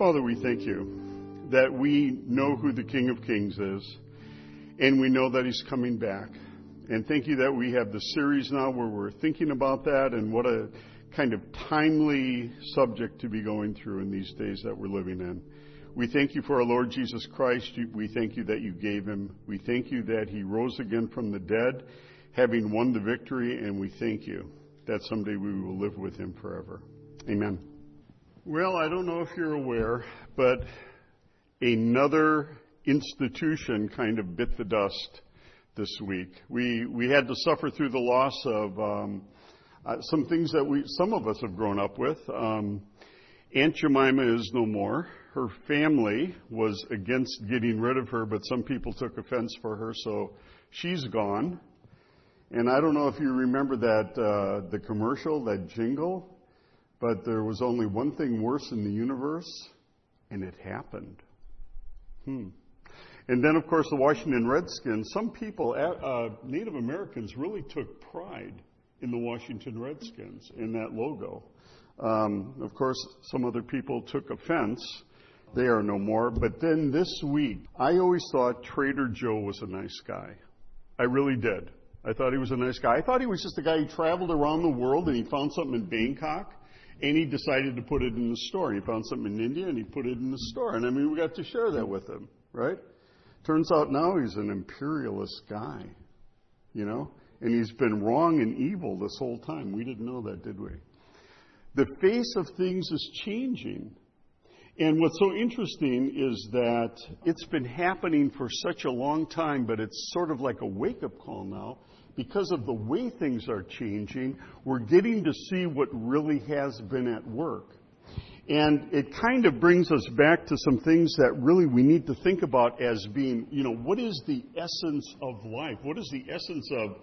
Father, we thank you that we know who the King of Kings is, and we know that he's coming back. And thank you that we have the series now where we're thinking about that and what a kind of timely subject to be going through in these days that we're living in. We thank you for our Lord Jesus Christ. We thank you that you gave him. We thank you that he rose again from the dead, having won the victory, and we thank you that someday we will live with him forever. Amen. Well, I don't know if you're aware, but another institution kind of bit the dust this week. We we had to suffer through the loss of um, uh, some things that we some of us have grown up with. Um, Aunt Jemima is no more. Her family was against getting rid of her, but some people took offense for her, so she's gone. And I don't know if you remember that uh, the commercial, that jingle, but there was only one thing worse in the universe, and it happened. Hmm. And then, of course, the Washington Redskins. Some people, uh, uh Native Americans, really took pride in the Washington Redskins in that logo. Um, of course, some other people took offense. They are no more. But then this week, I always thought Trader Joe was a nice guy. I really did. I thought he was a nice guy. I thought he was just a guy who traveled around the world and he found something in Bangkok and he decided to put it in the store. He found something in India and he put it in the store. And I mean, we got to share that with him, right? Turns out now he's an imperialist guy, you know? And he's been wrong and evil this whole time. We didn't know that, did we? The face of things is changing. And what's so interesting is that it's been happening for such a long time, but it's sort of like a wake up call now. Because of the way things are changing, we're getting to see what really has been at work. And it kind of brings us back to some things that really we need to think about as being, you know, what is the essence of life? What is the essence of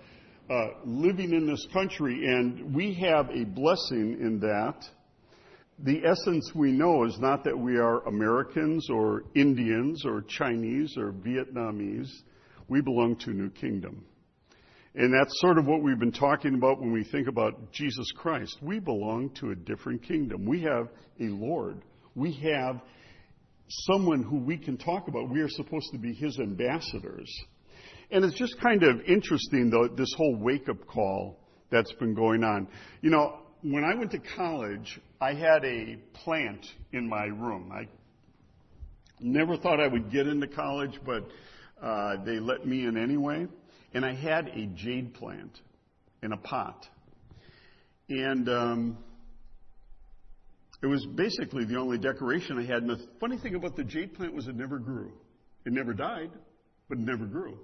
uh, living in this country, and we have a blessing in that. The essence we know is not that we are Americans or Indians or Chinese or Vietnamese. We belong to a new kingdom. And that's sort of what we've been talking about when we think about Jesus Christ. We belong to a different kingdom. We have a Lord. We have someone who we can talk about. We are supposed to be his ambassadors. And it's just kind of interesting, though, this whole wake up call that's been going on. You know, when I went to college, I had a plant in my room. I never thought I would get into college, but uh, they let me in anyway. And I had a jade plant in a pot. And um, it was basically the only decoration I had. And the funny thing about the jade plant was it never grew. It never died, but it never grew.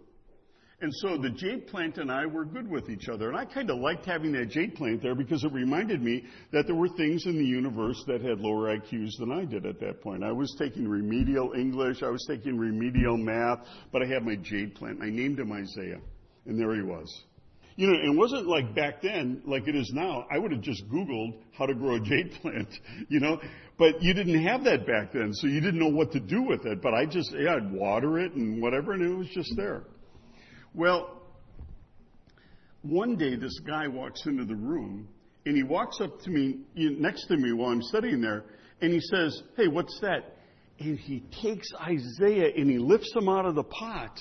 And so the jade plant and I were good with each other. And I kind of liked having that jade plant there because it reminded me that there were things in the universe that had lower IQs than I did at that point. I was taking remedial English, I was taking remedial math, but I had my jade plant. I named him Isaiah. And there he was. You know, it wasn't like back then, like it is now. I would have just Googled how to grow a jade plant, you know, but you didn't have that back then, so you didn't know what to do with it. But I just, yeah, I'd water it and whatever, and it was just there. Well, one day this guy walks into the room and he walks up to me next to me while I'm studying there and he says, Hey, what's that? And he takes Isaiah and he lifts him out of the pot.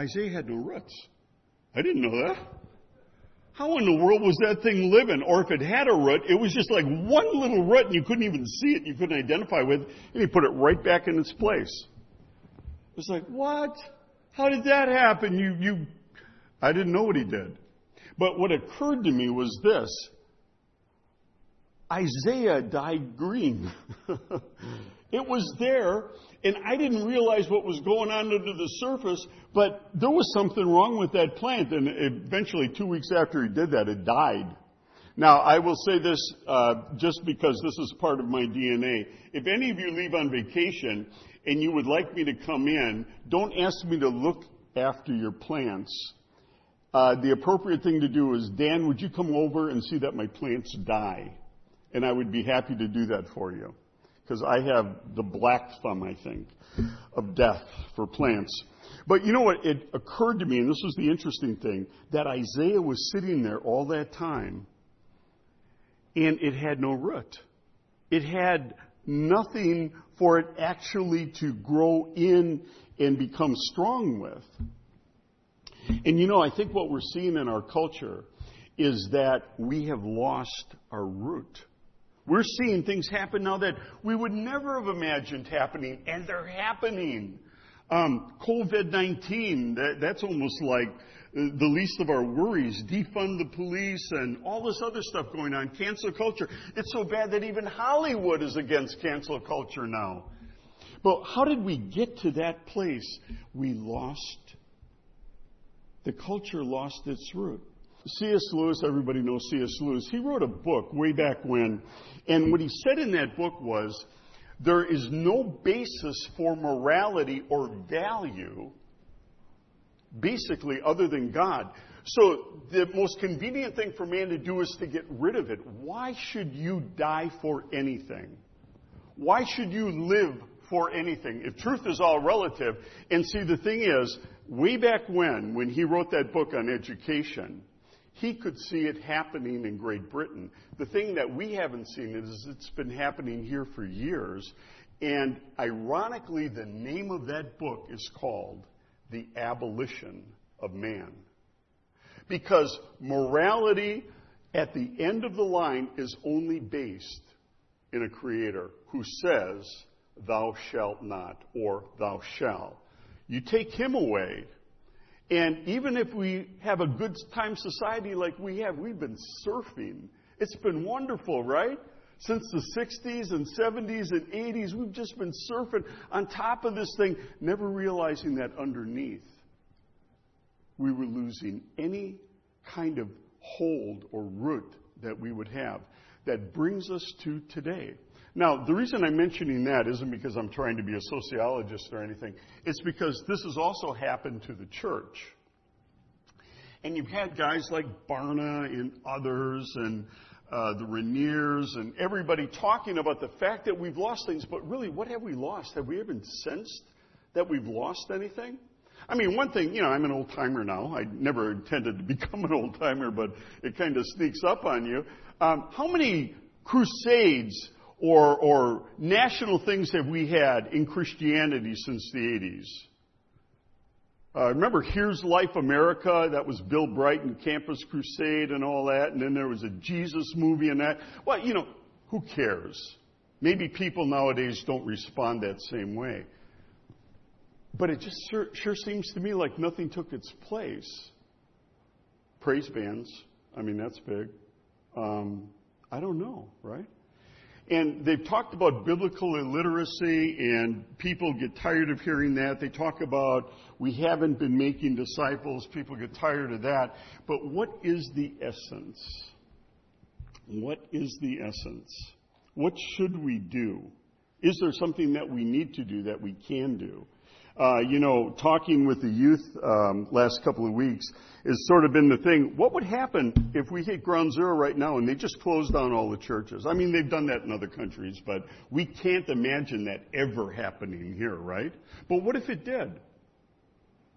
Isaiah had no roots. I didn't know that. How in the world was that thing living? Or if it had a root, it was just like one little root and you couldn't even see it, you couldn't identify with, it, and he put it right back in its place. It's like, what? How did that happen? You, you, I didn't know what he did. But what occurred to me was this. Isaiah died green. it was there, and I didn't realize what was going on under the surface, but there was something wrong with that plant, and eventually, two weeks after he did that, it died. Now, I will say this uh, just because this is part of my DNA. If any of you leave on vacation and you would like me to come in, don't ask me to look after your plants. Uh, the appropriate thing to do is, Dan, would you come over and see that my plants die? And I would be happy to do that for you. Because I have the black thumb, I think, of death for plants. But you know what? It occurred to me, and this was the interesting thing, that Isaiah was sitting there all that time, and it had no root. It had nothing for it actually to grow in and become strong with. And you know, I think what we're seeing in our culture is that we have lost our root. We're seeing things happen now that we would never have imagined happening, and they're happening. Um, COVID 19, that, that's almost like uh, the least of our worries. Defund the police and all this other stuff going on. Cancel culture. It's so bad that even Hollywood is against cancel culture now. But how did we get to that place? We lost, the culture lost its root. C.S. Lewis, everybody knows C.S. Lewis, he wrote a book way back when, and what he said in that book was there is no basis for morality or value, basically, other than God. So the most convenient thing for man to do is to get rid of it. Why should you die for anything? Why should you live for anything? If truth is all relative, and see, the thing is, way back when, when he wrote that book on education, he could see it happening in Great Britain. The thing that we haven't seen is it's been happening here for years. And ironically, the name of that book is called The Abolition of Man. Because morality at the end of the line is only based in a creator who says, Thou shalt not, or Thou shalt. You take him away, and even if we have a good time society like we have, we've been surfing. It's been wonderful, right? Since the 60s and 70s and 80s, we've just been surfing on top of this thing, never realizing that underneath we were losing any kind of hold or root that we would have that brings us to today. Now, the reason I'm mentioning that isn't because I'm trying to be a sociologist or anything. It's because this has also happened to the church. And you've had guys like Barna and others and uh, the Rainers and everybody talking about the fact that we've lost things, but really, what have we lost? Have we even sensed that we've lost anything? I mean, one thing, you know, I'm an old timer now. I never intended to become an old timer, but it kind of sneaks up on you. Um, how many crusades or, or national things have we had in Christianity since the 80s? Uh, remember Here's Life America? That was Bill Brighton, Campus Crusade and all that. And then there was a Jesus movie and that. Well, you know, who cares? Maybe people nowadays don't respond that same way. But it just sure, sure seems to me like nothing took its place. Praise bands. I mean, that's big. Um, I don't know, right? And they've talked about biblical illiteracy, and people get tired of hearing that. They talk about we haven't been making disciples. People get tired of that. But what is the essence? What is the essence? What should we do? Is there something that we need to do that we can do? Uh, you know, talking with the youth um, last couple of weeks has sort of been the thing. What would happen if we hit ground zero right now and they just closed down all the churches? I mean, they've done that in other countries, but we can't imagine that ever happening here, right? But what if it did?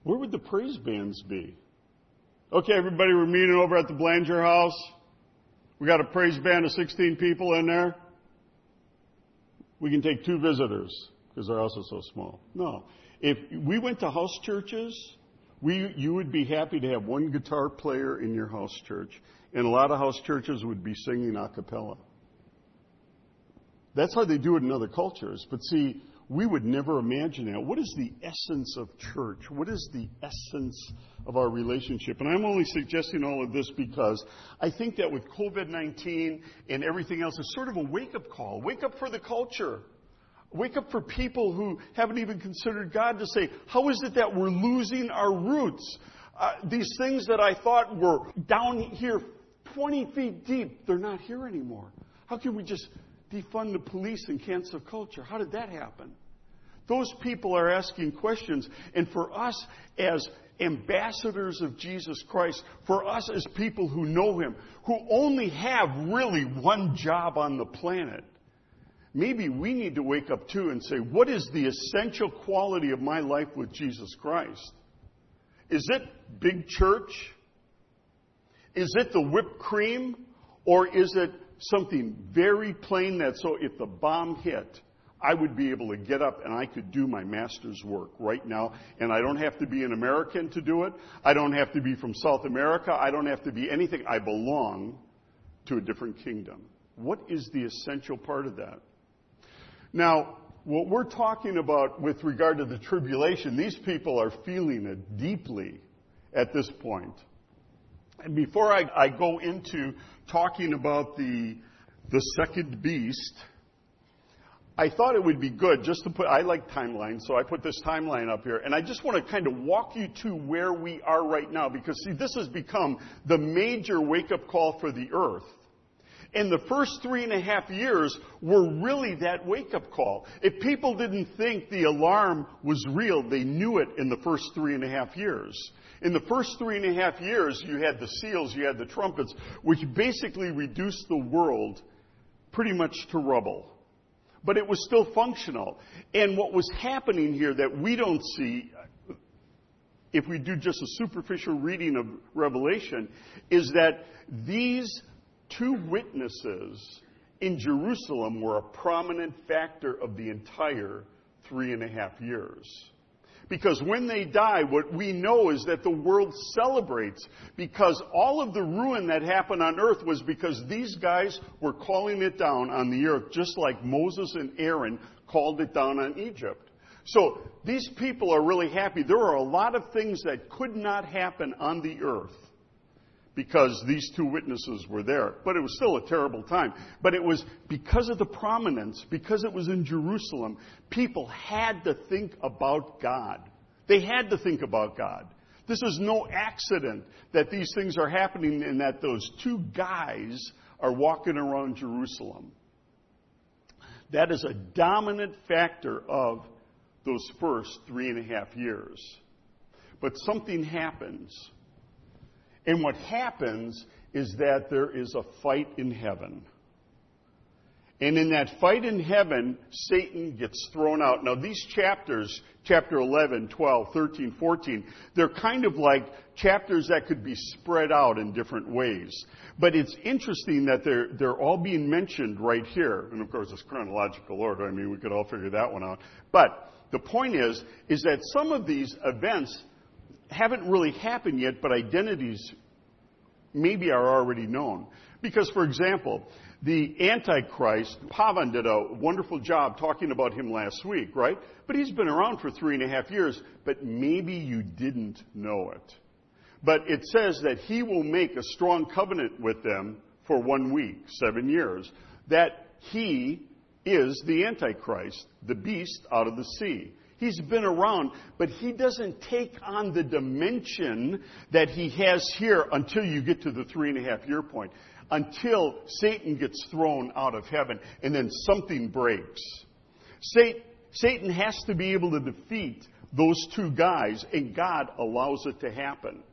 Where would the praise bands be? Okay, everybody, we're meeting over at the Blanger house. We got a praise band of 16 people in there. We can take two visitors because they're also so small. No. If we went to house churches, we, you would be happy to have one guitar player in your house church, and a lot of house churches would be singing a cappella. That's how they do it in other cultures. But see, we would never imagine that. What is the essence of church? What is the essence of our relationship? And I'm only suggesting all of this because I think that with COVID 19 and everything else, it's sort of a wake up call. Wake up for the culture. Wake up for people who haven't even considered God to say, how is it that we're losing our roots? Uh, these things that I thought were down here 20 feet deep, they're not here anymore. How can we just defund the police and cancel culture? How did that happen? Those people are asking questions. And for us as ambassadors of Jesus Christ, for us as people who know Him, who only have really one job on the planet, maybe we need to wake up too and say, what is the essential quality of my life with Jesus Christ? Is it big church? Is it the whipped cream? Or is it something very plain that so if the bomb hit, I would be able to get up and I could do my master's work right now. And I don't have to be an American to do it. I don't have to be from South America. I don't have to be anything. I belong to a different kingdom. What is the essential part of that? Now, what we're talking about with regard to the tribulation, these people are feeling it deeply at this point. And before I, I go into talking about the, the second beast, I thought it would be good just to put, I like timelines, so I put this timeline up here. And I just want to kind of walk you to where we are right now because, see, this has become the major wake up call for the earth. And the first three and a half years were really that wake up call. If people didn't think the alarm was real, they knew it in the first three and a half years. In the first three and a half years, you had the seals, you had the trumpets, which basically reduced the world pretty much to rubble but it was still functional. And what was happening here that we don't see, if we do just a superficial reading of Revelation, is that these two witnesses in Jerusalem were a prominent factor of the entire three and a half years. Because when they die, what we know is that the world celebrates because all of the ruin that happened on earth was because these guys were calling it down on the earth, just like Moses and Aaron called it down on Egypt. So these people are really happy. There are a lot of things that could not happen on the earth because these two witnesses were there. But it was still a terrible time. But it was because of the prominence, because it was in Jerusalem, people had to think about God. They had to think about God. This is no accident that these things are happening and that those two guys are walking around Jerusalem. That is a dominant factor of those first three and a half years. But something happens and what happens is that there is a fight in heaven. And in that fight in heaven, Satan gets thrown out. Now, these chapters, chapter 11, 12, 13, 14, they're kind of like chapters that could be spread out in different ways. But it's interesting that they're, they're all being mentioned right here. And of course, it's chronological order. I mean, we could all figure that one out. But the point is, is that some of these events haven't really happened yet, but identities maybe are already known. Because, for example, the Antichrist, Pavan did a wonderful job talking about him last week, right? But he's been around for three and a half years, but maybe you didn't know it. But it says that he will make a strong covenant with them for one week, seven years. That he is the Antichrist, the beast out of the sea. He's been around, but he doesn't take on the dimension that he has here until you get to the three and a half year point, until Satan gets thrown out of heaven and then something breaks. Satan has to be able to defeat those two guys, and God allows it to happen.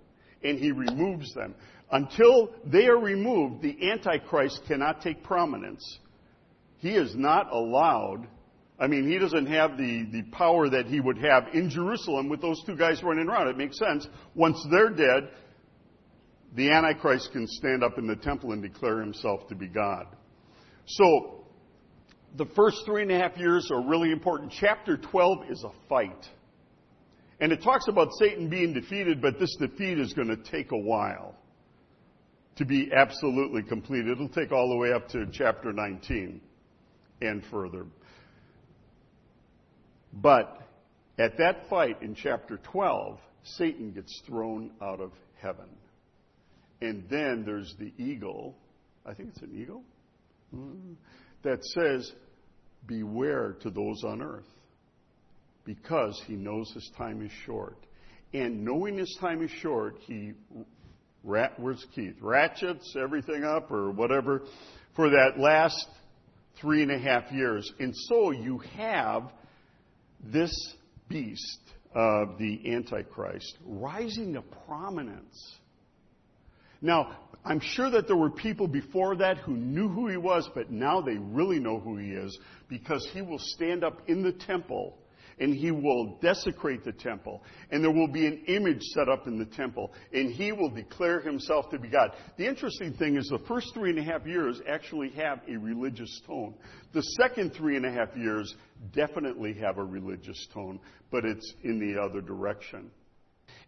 And he removes them. Until they are removed, the Antichrist cannot take prominence. He is not allowed I mean, he doesn't have the, the power that he would have in Jerusalem with those two guys running around. It makes sense. Once they're dead, the Antichrist can stand up in the temple and declare himself to be God. So, the first three and a half years are really important. Chapter 12 is a fight. And it talks about Satan being defeated, but this defeat is going to take a while to be absolutely complete. It'll take all the way up to chapter 19 and further. But at that fight in chapter 12, Satan gets thrown out of heaven. And then there's the eagle, I think it's an eagle, mm, that says, Beware to those on earth, because he knows his time is short. And knowing his time is short, he, rat, where's Keith? Ratchets everything up or whatever for that last three and a half years. And so you have this beast of the Antichrist rising to prominence. Now, I'm sure that there were people before that who knew who he was, but now they really know who he is because he will stand up in the temple and he will desecrate the temple. And there will be an image set up in the temple, and he will declare himself to be God. The interesting thing is the first three and a half years actually have a religious tone. The second three and a half years definitely have a religious tone, but it's in the other direction.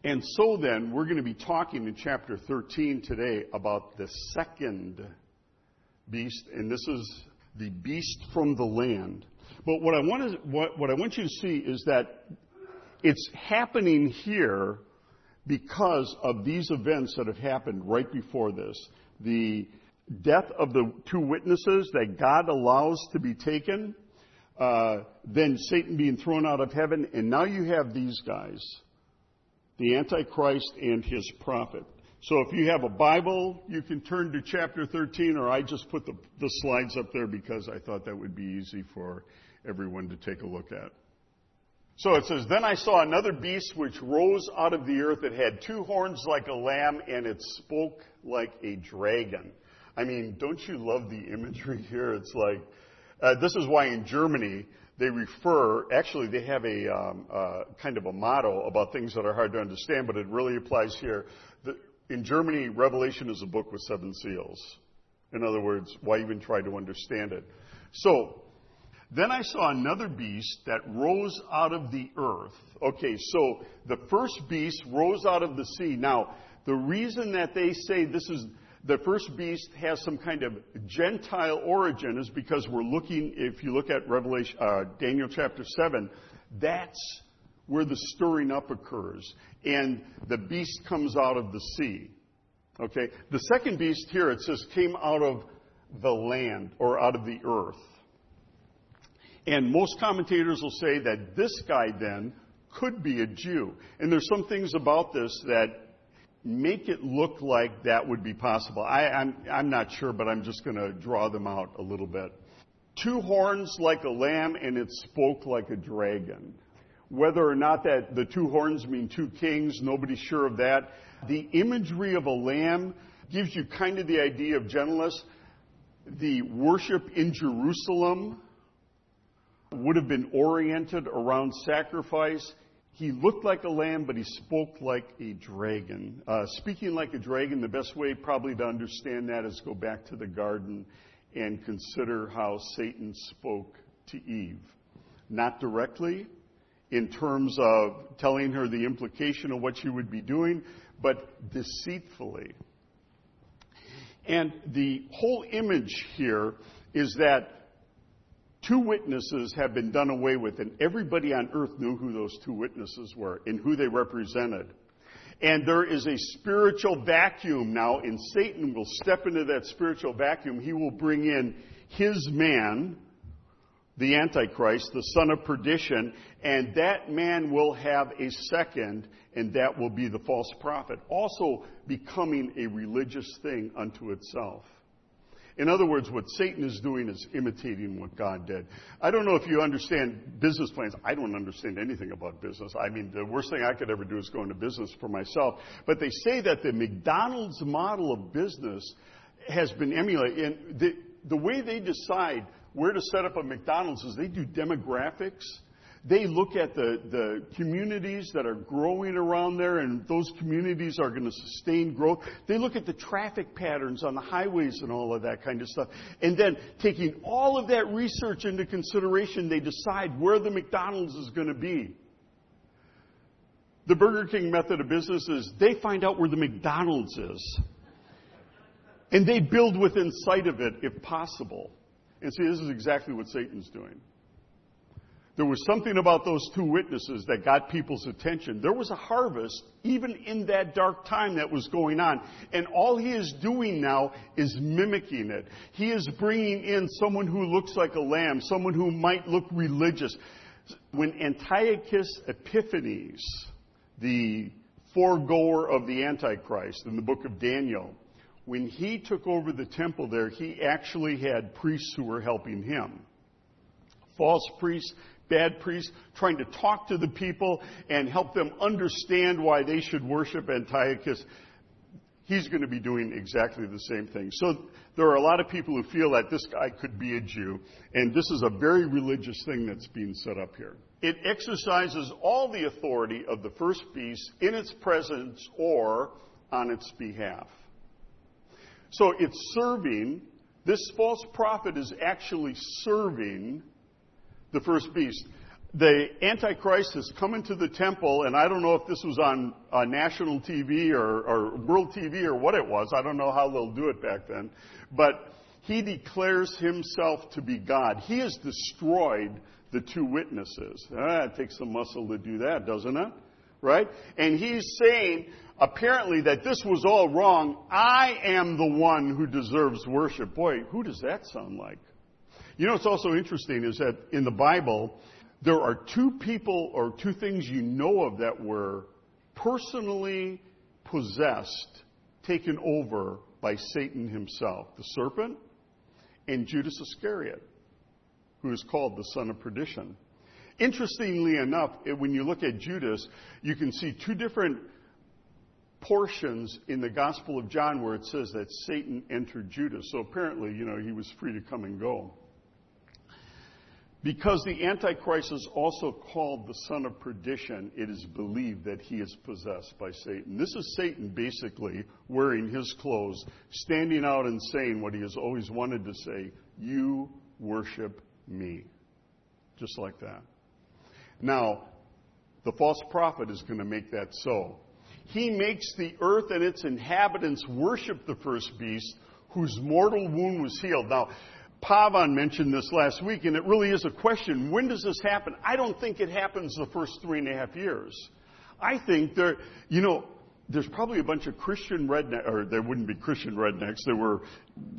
And so then, we're going to be talking in chapter 13 today about the second beast, and this is the beast from the land. But what I want what, what I want you to see is that it's happening here because of these events that have happened right before this. The death of the two witnesses that God allows to be taken, uh, then Satan being thrown out of heaven, and now you have these guys the Antichrist and his prophet. So if you have a Bible, you can turn to chapter 13, or I just put the, the slides up there because I thought that would be easy for everyone to take a look at. So it says, Then I saw another beast which rose out of the earth. It had two horns like a lamb, and it spoke like a dragon. I mean, don't you love the imagery here? It's like, uh, this is why in Germany, they refer, actually, they have a um, uh, kind of a motto about things that are hard to understand, but it really applies here. In Germany, Revelation is a book with seven seals. In other words, why even try to understand it? So, then I saw another beast that rose out of the earth. Okay, so the first beast rose out of the sea. Now, the reason that they say this is the first beast has some kind of Gentile origin is because we're looking, if you look at Revelation, uh, Daniel chapter 7, that's where the stirring up occurs. And the beast comes out of the sea. Okay? The second beast here, it says, came out of the land or out of the earth. And most commentators will say that this guy then could be a Jew. And there's some things about this that make it look like that would be possible. I, am I'm, I'm not sure, but I'm just going to draw them out a little bit. Two horns like a lamb, and it spoke like a dragon. Whether or not that the two horns mean two kings, nobody's sure of that. The imagery of a lamb gives you kind of the idea of gentleness. The worship in Jerusalem would have been oriented around sacrifice he looked like a lamb, but he spoke like a dragon. Uh, speaking like a dragon, the best way probably to understand that is go back to the garden and consider how Satan spoke to Eve. Not directly, in terms of telling her the implication of what she would be doing, but deceitfully. And the whole image here is that two witnesses have been done away with, and everybody on earth knew who those two witnesses were and who they represented. And there is a spiritual vacuum now, and Satan will step into that spiritual vacuum. He will bring in his man, the Antichrist, the son of perdition, and that man will have a second, and that will be the false prophet, also becoming a religious thing unto itself. In other words, what Satan is doing is imitating what God did. I don't know if you understand business plans. I don't understand anything about business. I mean, the worst thing I could ever do is go into business for myself. But they say that the McDonald's model of business has been emulated. And the, the way they decide where to set up a McDonald's is they do demographics they look at the, the communities that are growing around there, and those communities are going to sustain growth. They look at the traffic patterns on the highways and all of that kind of stuff. And then, taking all of that research into consideration, they decide where the McDonald's is going to be. The Burger King method of business is they find out where the McDonald's is. And they build within sight of it if possible. And see, this is exactly what Satan's doing. There was something about those two witnesses that got people's attention. There was a harvest, even in that dark time that was going on. And all he is doing now is mimicking it. He is bringing in someone who looks like a lamb, someone who might look religious. When Antiochus Epiphanes, the foregoer of the Antichrist in the book of Daniel, when he took over the temple there, he actually had priests who were helping him. False priests bad priests, trying to talk to the people and help them understand why they should worship Antiochus. He's going to be doing exactly the same thing. So there are a lot of people who feel that this guy could be a Jew, and this is a very religious thing that's being set up here. it exercises all the authority of the first beast in its presence or on its behalf. So it's serving, this false prophet is actually serving the first beast. The Antichrist has come into the temple, and I don't know if this was on uh, national TV or, or world TV or what it was. I don't know how they'll do it back then. But he declares himself to be God. He has destroyed the two witnesses. Ah, it takes some muscle to do that, doesn't it? Right? And he's saying, apparently, that this was all wrong. I am the one who deserves worship. Boy, who does that sound like? You know what's also interesting is that in the Bible, there are two people or two things you know of that were personally possessed, taken over by Satan himself the serpent and Judas Iscariot who is called the son of perdition. Interestingly enough, when you look at Judas, you can see two different portions in the Gospel of John where it says that Satan entered Judas. So apparently, you know, he was free to come and go. Because the Antichrist is also called the son of perdition, it is believed that he is possessed by Satan. This is Satan basically wearing his clothes, standing out and saying what he has always wanted to say You worship me. Just like that. Now, the false prophet is going to make that so. He makes the earth and its inhabitants worship the first beast whose mortal wound was healed. Now, Pavan mentioned this last week, and it really is a question. When does this happen? I don't think it happens the first three and a half years. I think there, you know, there's probably a bunch of Christian rednecks, or there wouldn't be Christian rednecks, there were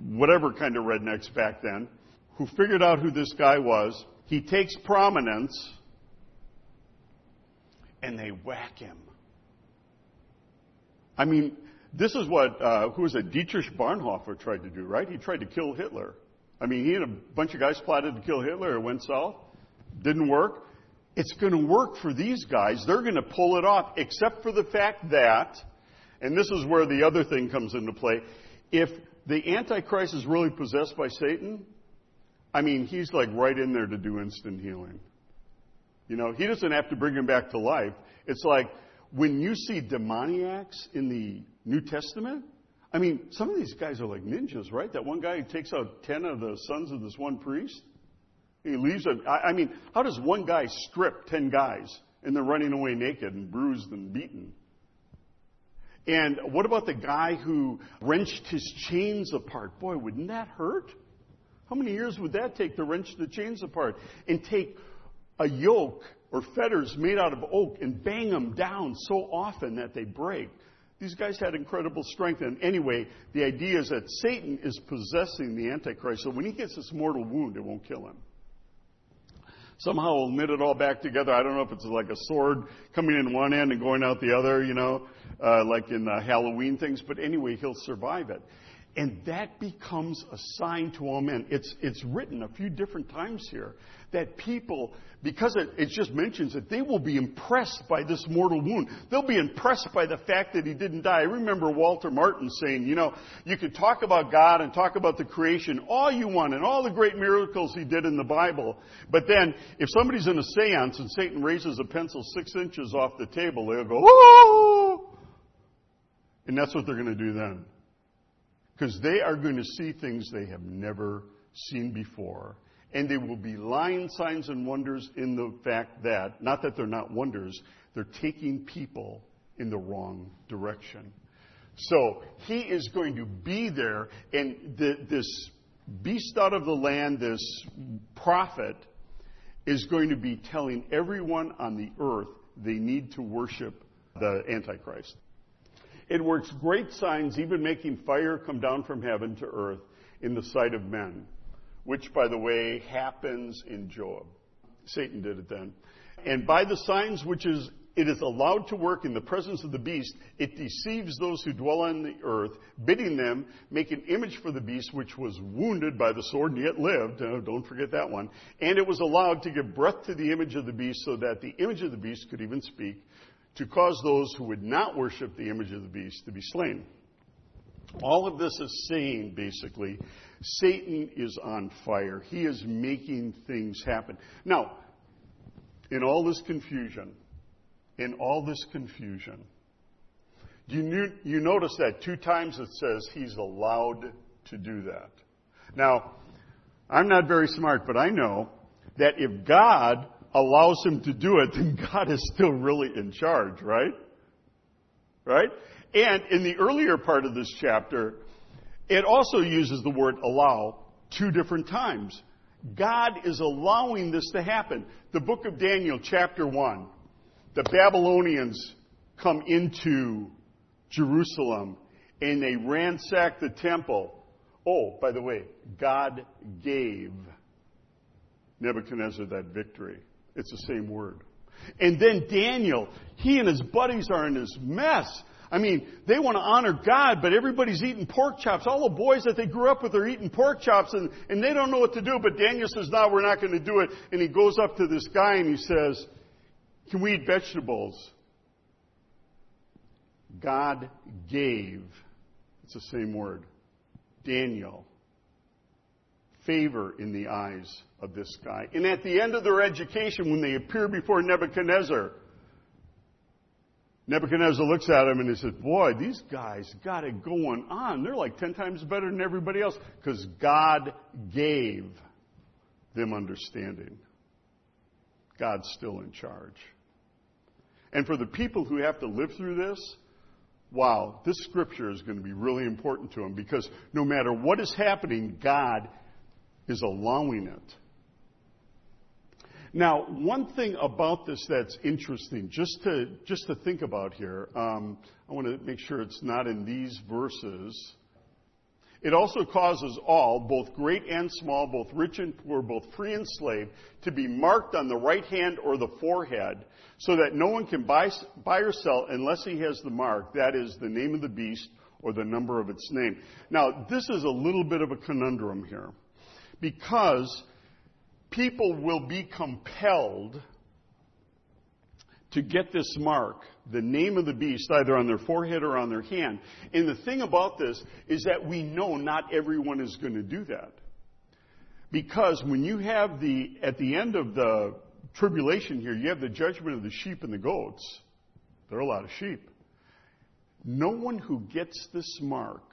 whatever kind of rednecks back then, who figured out who this guy was. He takes prominence, and they whack him. I mean, this is what, uh, who was it, Dietrich Bonhoeffer tried to do, right? He tried to kill Hitler. I mean, he and a bunch of guys plotted to kill Hitler. It went south. Didn't work. It's going to work for these guys. They're going to pull it off, except for the fact that, and this is where the other thing comes into play, if the Antichrist is really possessed by Satan, I mean, he's like right in there to do instant healing. You know, he doesn't have to bring him back to life. It's like when you see demoniacs in the New Testament, I mean, some of these guys are like ninjas, right? That one guy who takes out ten of the sons of this one priest. He leaves them. I mean, how does one guy strip ten guys and they're running away naked and bruised and beaten? And what about the guy who wrenched his chains apart? Boy, wouldn't that hurt? How many years would that take to wrench the chains apart and take a yoke or fetters made out of oak and bang them down so often that they break? These guys had incredible strength. And anyway, the idea is that Satan is possessing the Antichrist. So when he gets this mortal wound, it won't kill him. Somehow we'll knit it all back together. I don't know if it's like a sword coming in one end and going out the other, you know, uh, like in the Halloween things. But anyway, he'll survive it. And that becomes a sign to all men. It's, it's written a few different times here that people, because it, it just mentions that they will be impressed by this mortal wound. They'll be impressed by the fact that he didn't die. I remember Walter Martin saying, you know, you could talk about God and talk about the creation all you want and all the great miracles he did in the Bible. But then, if somebody's in a seance and Satan raises a pencil six inches off the table, they'll go, oh! And that's what they're going to do then because they are going to see things they have never seen before. And they will be lying signs and wonders in the fact that, not that they're not wonders, they're taking people in the wrong direction. So he is going to be there, and the, this beast out of the land, this prophet, is going to be telling everyone on the earth they need to worship the Antichrist. It works great signs, even making fire come down from heaven to earth in the sight of men, which, by the way, happens in Job. Satan did it then. And by the signs which is it is allowed to work in the presence of the beast, it deceives those who dwell on the earth, bidding them make an image for the beast which was wounded by the sword and yet lived. Oh, don't forget that one. And it was allowed to give breath to the image of the beast so that the image of the beast could even speak to cause those who would not worship the image of the beast to be slain. All of this is saying, basically, Satan is on fire. He is making things happen. Now, in all this confusion, in all this confusion, you, you notice that two times it says he's allowed to do that. Now, I'm not very smart, but I know that if God allows him to do it, then God is still really in charge, right? Right? And in the earlier part of this chapter, it also uses the word allow two different times. God is allowing this to happen. The book of Daniel, chapter 1, the Babylonians come into Jerusalem and they ransack the temple. Oh, by the way, God gave Nebuchadnezzar that victory. It's the same word. And then Daniel, he and his buddies are in this mess. I mean, they want to honor God, but everybody's eating pork chops. All the boys that they grew up with are eating pork chops, and, and they don't know what to do. But Daniel says, No, we're not going to do it. And he goes up to this guy and he says, Can we eat vegetables? God gave. It's the same word. Daniel. Favor in the eyes of this guy. And at the end of their education, when they appear before Nebuchadnezzar, Nebuchadnezzar looks at him and he says, Boy, these guys got it going on. They're like 10 times better than everybody else because God gave them understanding. God's still in charge. And for the people who have to live through this, wow, this scripture is going to be really important to them because no matter what is happening, God is allowing it. Now, one thing about this that's interesting, just to just to think about here, um, I want to make sure it's not in these verses. It also causes all, both great and small, both rich and poor, both free and slave, to be marked on the right hand or the forehead, so that no one can buy, buy or sell unless he has the mark, that is, the name of the beast or the number of its name. Now, this is a little bit of a conundrum here, because people will be compelled to get this mark, the name of the beast, either on their forehead or on their hand. And the thing about this is that we know not everyone is going to do that. Because when you have the, at the end of the tribulation here, you have the judgment of the sheep and the goats. There are a lot of sheep. No one who gets this mark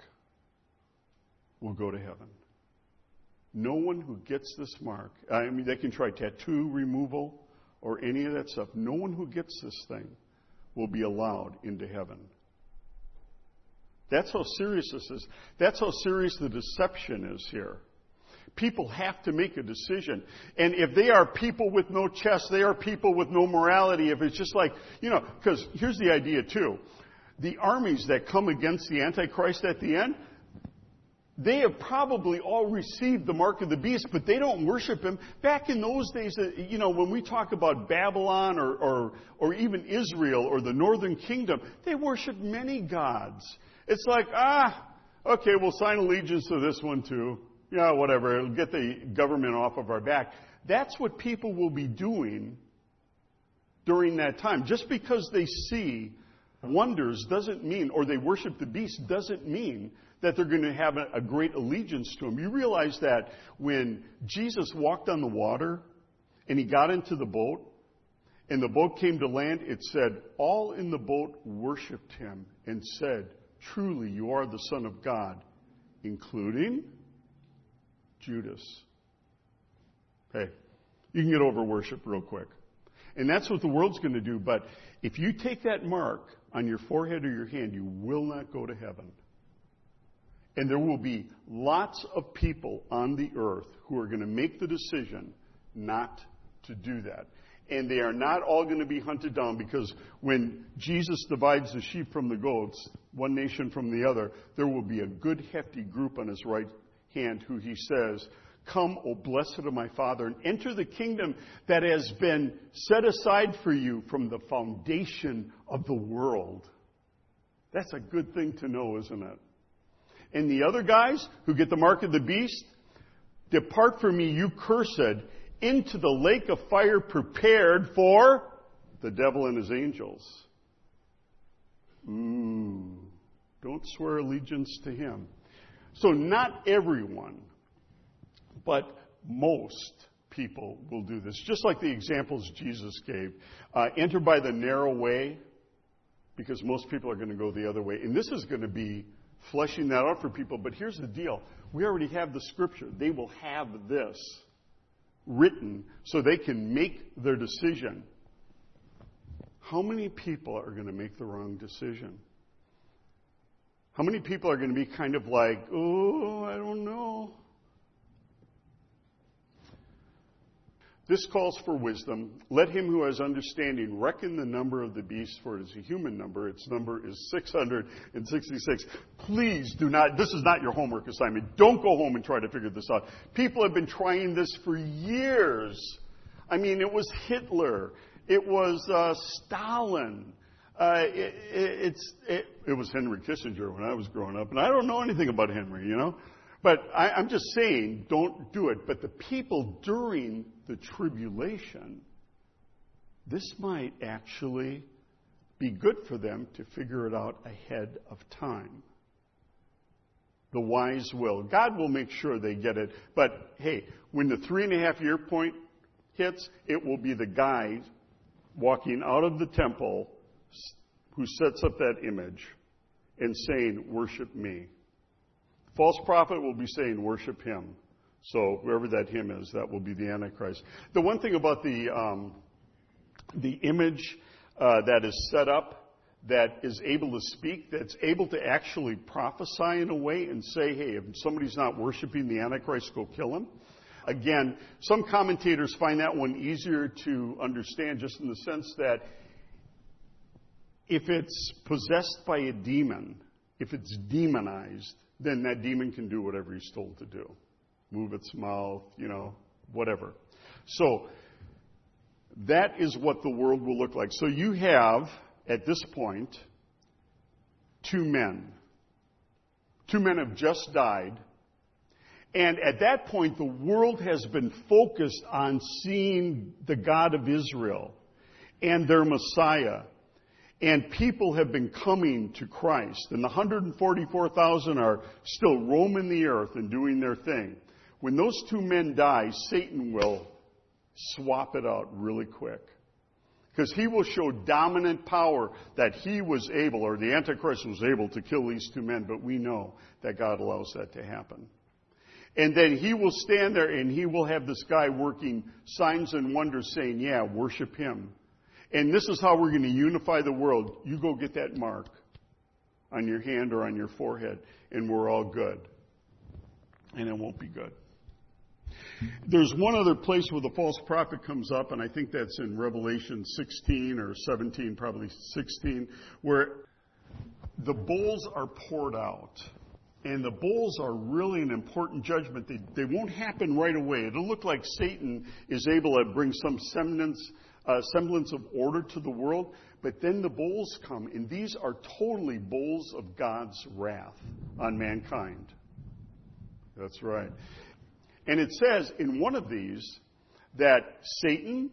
will go to heaven. No one who gets this mark, I mean, they can try tattoo removal or any of that stuff. No one who gets this thing will be allowed into heaven. That's how serious this is. That's how serious the deception is here. People have to make a decision. And if they are people with no chest, they are people with no morality. If it's just like, you know, because here's the idea too. The armies that come against the Antichrist at the end, they have probably all received the mark of the beast, but they don't worship him. Back in those days, uh, you know, when we talk about Babylon or, or, or even Israel or the northern kingdom, they worship many gods. It's like, ah, okay, we'll sign allegiance to this one too. Yeah, whatever. It'll get the government off of our back. That's what people will be doing during that time. Just because they see wonders doesn't mean, or they worship the beast doesn't mean that they're going to have a, great allegiance to him. You realize that when Jesus walked on the water and he got into the boat and the boat came to land, it said, All in the boat worshiped him and said, Truly, you are the Son of God, including Judas. Hey, you can get over worship real quick. And that's what the world's going to do. But if you take that mark on your forehead or your hand, you will not go to heaven. And there will be lots of people on the earth who are going to make the decision not to do that. And they are not all going to be hunted down because when Jesus divides the sheep from the goats, one nation from the other, there will be a good hefty group on his right hand who he says, Come, O blessed of my Father, and enter the kingdom that has been set aside for you from the foundation of the world. That's a good thing to know, isn't it? And the other guys who get the mark of the beast, depart from me, you cursed, into the lake of fire prepared for the devil and his angels. Ooh, don't swear allegiance to him. So not everyone, but most people will do this. Just like the examples Jesus gave. Uh, enter by the narrow way, because most people are going to go the other way. And this is going to be fleshing that out for people. But here's the deal we already have the scripture. They will have this written so they can make their decision. How many people are going to make the wrong decision? How many people are going to be kind of like, oh, I don't know? This calls for wisdom. Let him who has understanding reckon the number of the beast, for it is a human number. Its number is 666. Please do not, this is not your homework assignment. Don't go home and try to figure this out. People have been trying this for years. I mean, it was Hitler. It was uh, Stalin. Uh, it, it, it, it was Henry Kissinger when I was growing up, and I don't know anything about Henry, you know. But I, I'm just saying, don't do it. But the people during the tribulation, this might actually be good for them to figure it out ahead of time. The wise will. God will make sure they get it. But hey, when the three and a half year point hits, it will be the guy walking out of the temple who sets up that image and saying, Worship me. False prophet will be saying, worship him. So whoever that him is, that will be the Antichrist. The one thing about the, um, the image uh, that is set up that is able to speak, that's able to actually prophesy in a way and say, hey, if somebody's not worshiping the Antichrist, go kill him. Again, some commentators find that one easier to understand just in the sense that if it's possessed by a demon, if it's demonized, then that demon can do whatever he's told to do move its mouth, you know, whatever. So, that is what the world will look like. So, you have, at this point, two men. Two men have just died. And at that point, the world has been focused on seeing the God of Israel and their Messiah and people have been coming to Christ. And the 144,000 are still roaming the earth and doing their thing. When those two men die, Satan will swap it out really quick. Because he will show dominant power that he was able, or the Antichrist was able to kill these two men, but we know that God allows that to happen. And then he will stand there and he will have this guy working signs and wonders saying, Yeah, worship him. And this is how we're going to unify the world. You go get that mark on your hand or on your forehead, and we're all good. And it won't be good. There's one other place where the false prophet comes up, and I think that's in Revelation 16 or 17, probably 16, where the bowls are poured out. And the bowls are really an important judgment. They, they won't happen right away. It'll look like Satan is able to bring some semblance a semblance of order to the world. But then the bowls come, and these are totally bowls of God's wrath on mankind. That's right. And it says in one of these that Satan,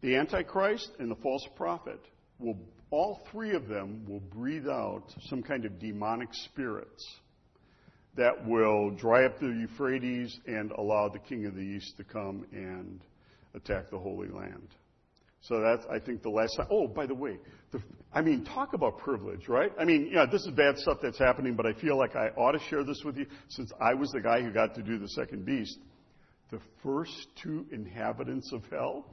the Antichrist, and the false prophet will, all three of them will breathe out some kind of demonic spirits that will dry up the Euphrates and allow the king of the east to come and attack the Holy Land. So that's, I think, the last time. Oh, by the way, the, I mean, talk about privilege, right? I mean, yeah, this is bad stuff that's happening, but I feel like I ought to share this with you since I was the guy who got to do the second beast. The first two inhabitants of hell,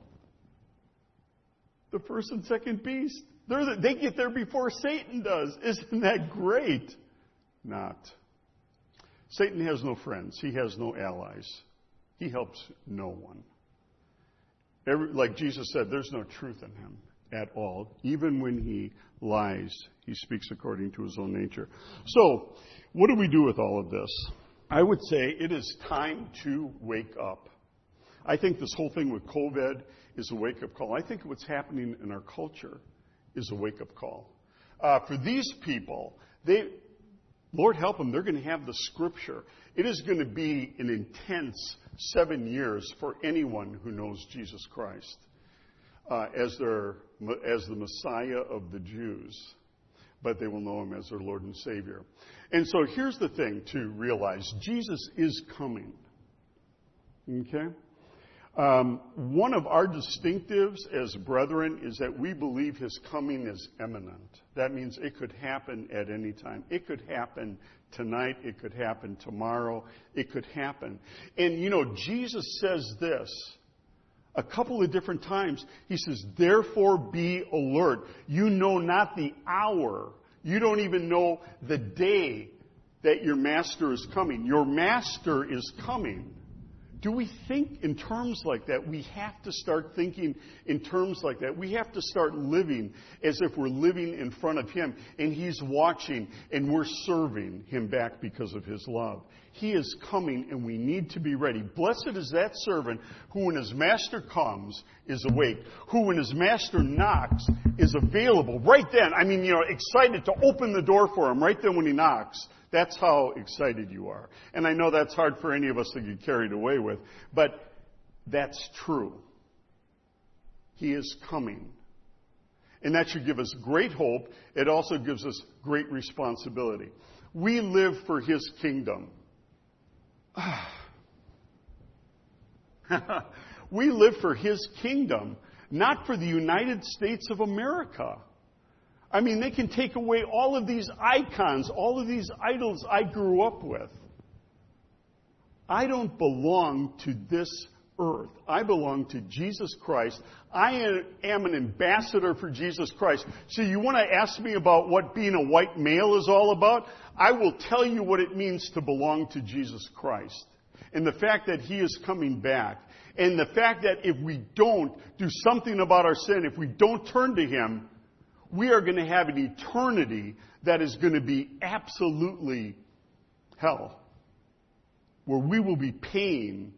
the first and second beast, the, they get there before Satan does. Isn't that great? Not. Satan has no friends. He has no allies. He helps no one. Every, like Jesus said, there's no truth in him at all. Even when he lies, he speaks according to his own nature. So, what do we do with all of this? I would say it is time to wake up. I think this whole thing with COVID is a wake up call. I think what's happening in our culture is a wake up call. Uh, for these people, they, Lord help them, they're going to have the scripture. It is going to be an intense seven years for anyone who knows Jesus Christ uh, as, their, as the Messiah of the Jews, but they will know him as their Lord and Savior. And so here's the thing to realize Jesus is coming. Okay? Um, one of our distinctives as brethren is that we believe his coming is imminent. That means it could happen at any time. It could happen tonight. It could happen tomorrow. It could happen. And you know, Jesus says this a couple of different times. He says, therefore be alert. You know not the hour. You don't even know the day that your master is coming. Your master is coming. Do we think in terms like that? We have to start thinking in terms like that. We have to start living as if we're living in front of Him and He's watching and we're serving Him back because of His love. He is coming and we need to be ready. Blessed is that servant who when his master comes is awake, who when his master knocks is available right then. I mean, you know, excited to open the door for him right then when he knocks that's how excited you are. And I know that's hard for any of us to get carried away with, but that's true. He is coming. And that should give us great hope. It also gives us great responsibility. We live for His kingdom. we live for His kingdom, not for the United States of America. I mean, they can take away all of these icons, all of these idols I grew up with. I don't belong to this earth. I belong to Jesus Christ. I am an ambassador for Jesus Christ. So you want to ask me about what being a white male is all about? I will tell you what it means to belong to Jesus Christ. And the fact that He is coming back. And the fact that if we don't do something about our sin, if we don't turn to Him, we are going to have an eternity that is going to be absolutely hell, where we will be paying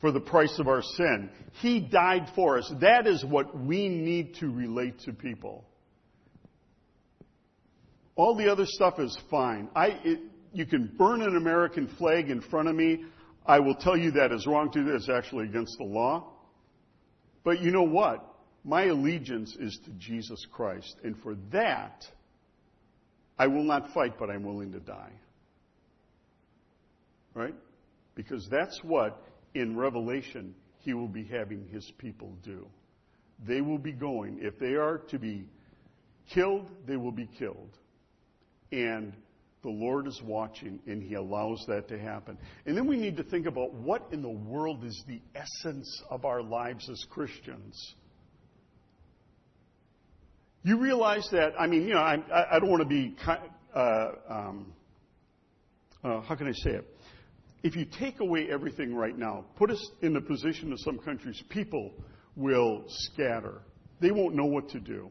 for the price of our sin. He died for us. That is what we need to relate to people. All the other stuff is fine. I, it, you can burn an American flag in front of me. I will tell you that is wrong to do. It's actually against the law. But you know what? My allegiance is to Jesus Christ. And for that, I will not fight, but I'm willing to die. Right? Because that's what, in Revelation, he will be having his people do. They will be going. If they are to be killed, they will be killed. And the Lord is watching, and He allows that to happen. And then we need to think about what in the world is the essence of our lives as Christians. You realize that, I mean, you know, I, I don't want to be, uh, um, uh, how can I say it? If you take away everything right now, put us in the position of some countries, people will scatter. They won't know what to do.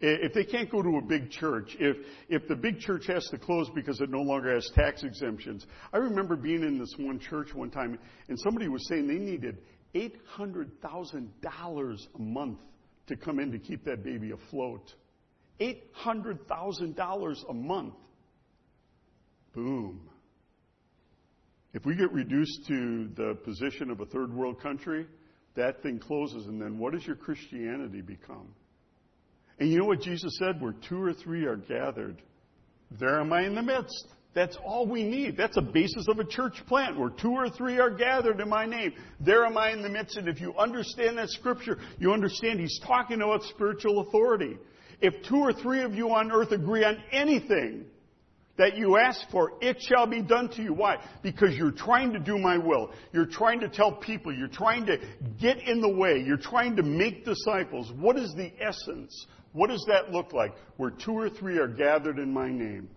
If they can't go to a big church, if, if the big church has to close because it no longer has tax exemptions. I remember being in this one church one time and somebody was saying they needed $800,000 a month to come in to keep that baby afloat. $800,000 a month. Boom. If we get reduced to the position of a third world country, that thing closes, and then what does your Christianity become? And you know what Jesus said? Where two or three are gathered, there am I in the midst. That's all we need. That's a basis of a church plant where two or three are gathered in my name. There am I in the midst. And if you understand that scripture, you understand he's talking about spiritual authority. If two or three of you on earth agree on anything that you ask for, it shall be done to you. Why? Because you're trying to do my will. You're trying to tell people. You're trying to get in the way. You're trying to make disciples. What is the essence? What does that look like? Where two or three are gathered in my name.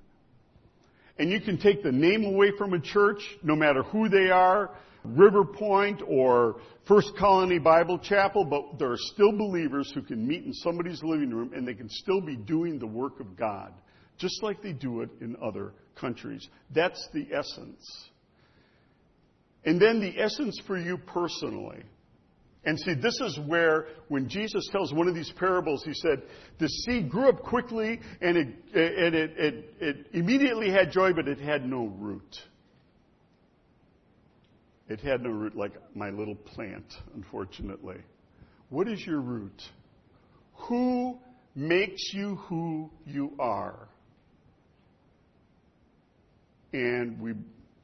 And you can take the name away from a church, no matter who they are, River Point or First Colony Bible Chapel, but there are still believers who can meet in somebody's living room and they can still be doing the work of God, just like they do it in other countries. That's the essence. And then the essence for you personally. And see, this is where, when Jesus tells one of these parables, he said, the seed grew up quickly and it, and it, it, it immediately had joy, but it had no root. It had no root like my little plant, unfortunately. What is your root? Who makes you who you are? And we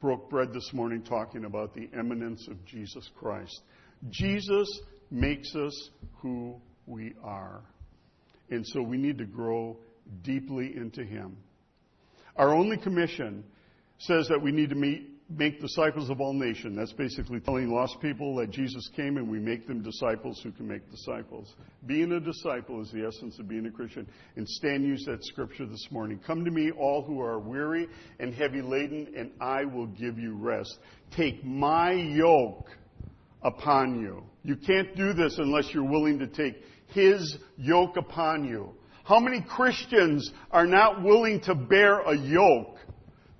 broke bread this morning talking about the eminence of Jesus Christ. Jesus makes us who we are. And so we need to grow deeply into Him. Our only commission says that we need to meet, make disciples of all nations. That's basically telling lost people that Jesus came and we make them disciples who can make disciples. Being a disciple is the essence of being a Christian. And Stan used that scripture this morning. Come to me, all who are weary and heavy laden, and I will give you rest. Take my yoke upon you. You can't do this unless you're willing to take his yoke upon you. How many Christians are not willing to bear a yoke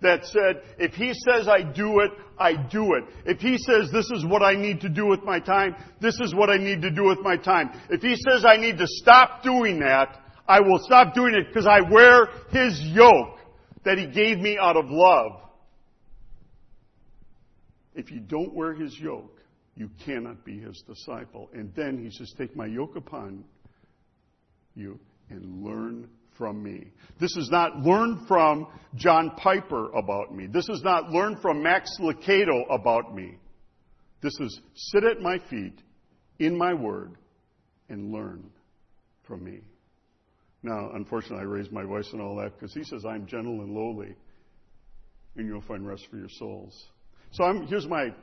that said, if he says I do it, I do it. If he says this is what I need to do with my time, this is what I need to do with my time. If he says I need to stop doing that, I will stop doing it because I wear his yoke that he gave me out of love. If you don't wear his yoke, you cannot be his disciple. And then he says, Take my yoke upon you and learn from me. This is not learn from John Piper about me. This is not learn from Max Lucado about me. This is sit at my feet in my word and learn from me. Now, unfortunately, I raised my voice and all that because he says, I'm gentle and lowly, and you'll find rest for your souls. So I'm, here's my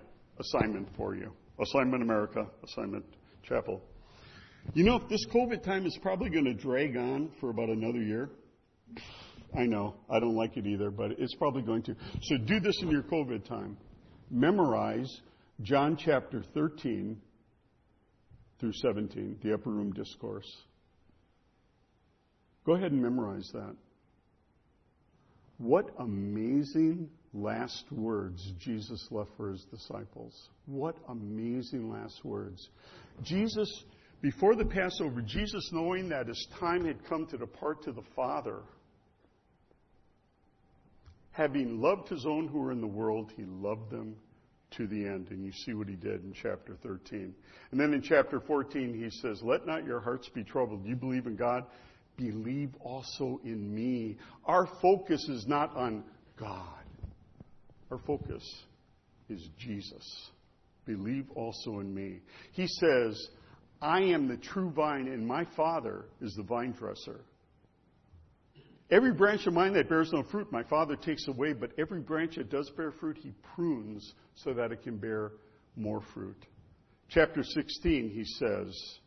assignment for you. Assignment America, assignment chapel. You know, this COVID time is probably going to drag on for about another year. I know, I don't like it either, but it's probably going to. So do this in your COVID time. Memorize John chapter 13 through 17, the upper room discourse. Go ahead and memorize that. What amazing last words Jesus left for his disciples. What amazing last words. Jesus before the Passover, Jesus, knowing that his time had come to depart to the Father, having loved his own who were in the world, he loved them to the end. And you see what he did in chapter 13. And then in chapter 14, he says, Let not your hearts be troubled. You believe in God, believe also in me. Our focus is not on God, our focus is Jesus. Believe also in me. He says, I am the true vine, and my Father is the vine dresser. Every branch of mine that bears no fruit, my Father takes away, but every branch that does bear fruit, he prunes so that it can bear more fruit. Chapter 16, he says,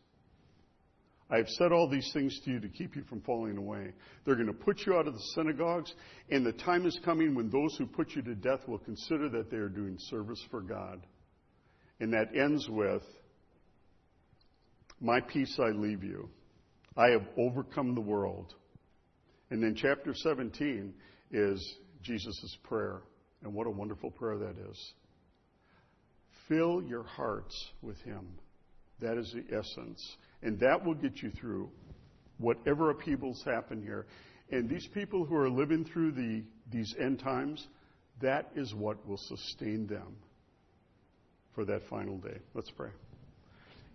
I have said all these things to you to keep you from falling away. They're going to put you out of the synagogues, and the time is coming when those who put you to death will consider that they are doing service for God. And that ends with, my peace I leave you. I have overcome the world. And then chapter 17 is Jesus' prayer. And what a wonderful prayer that is. Fill your hearts with Him. That is the essence. And that will get you through whatever upheavals happen here. And these people who are living through the, these end times, that is what will sustain them for that final day. Let's pray.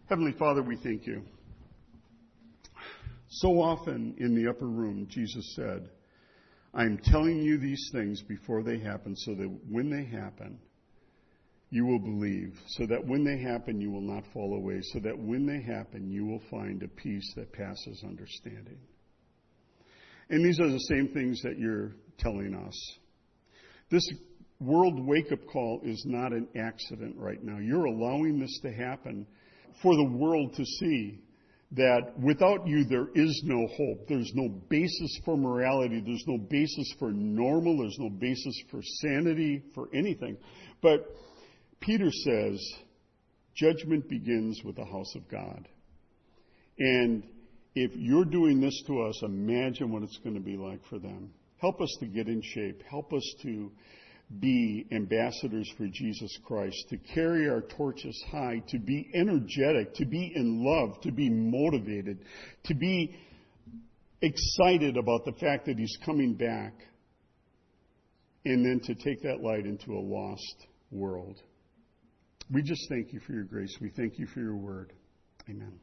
Heavenly Father, we thank you. So often in the upper room, Jesus said, I am telling you these things before they happen, so that when they happen, you will believe, so that when they happen, you will not fall away, so that when they happen, you will find a peace that passes understanding. And these are the same things that you're telling us. This world wake up call is not an accident right now. You're allowing this to happen for the world to see that without you there is no hope. There's no basis for morality. There's no basis for normal. There's no basis for sanity, for anything. But Peter says, judgment begins with the house of God. And if you're doing this to us, imagine what it's going to be like for them. Help us to get in shape. Help us to be ambassadors for Jesus Christ, to carry our torches high, to be energetic, to be in love, to be motivated, to be excited about the fact that He's coming back, and then to take that light into a lost world. We just thank you for your grace. We thank you for your word. Amen.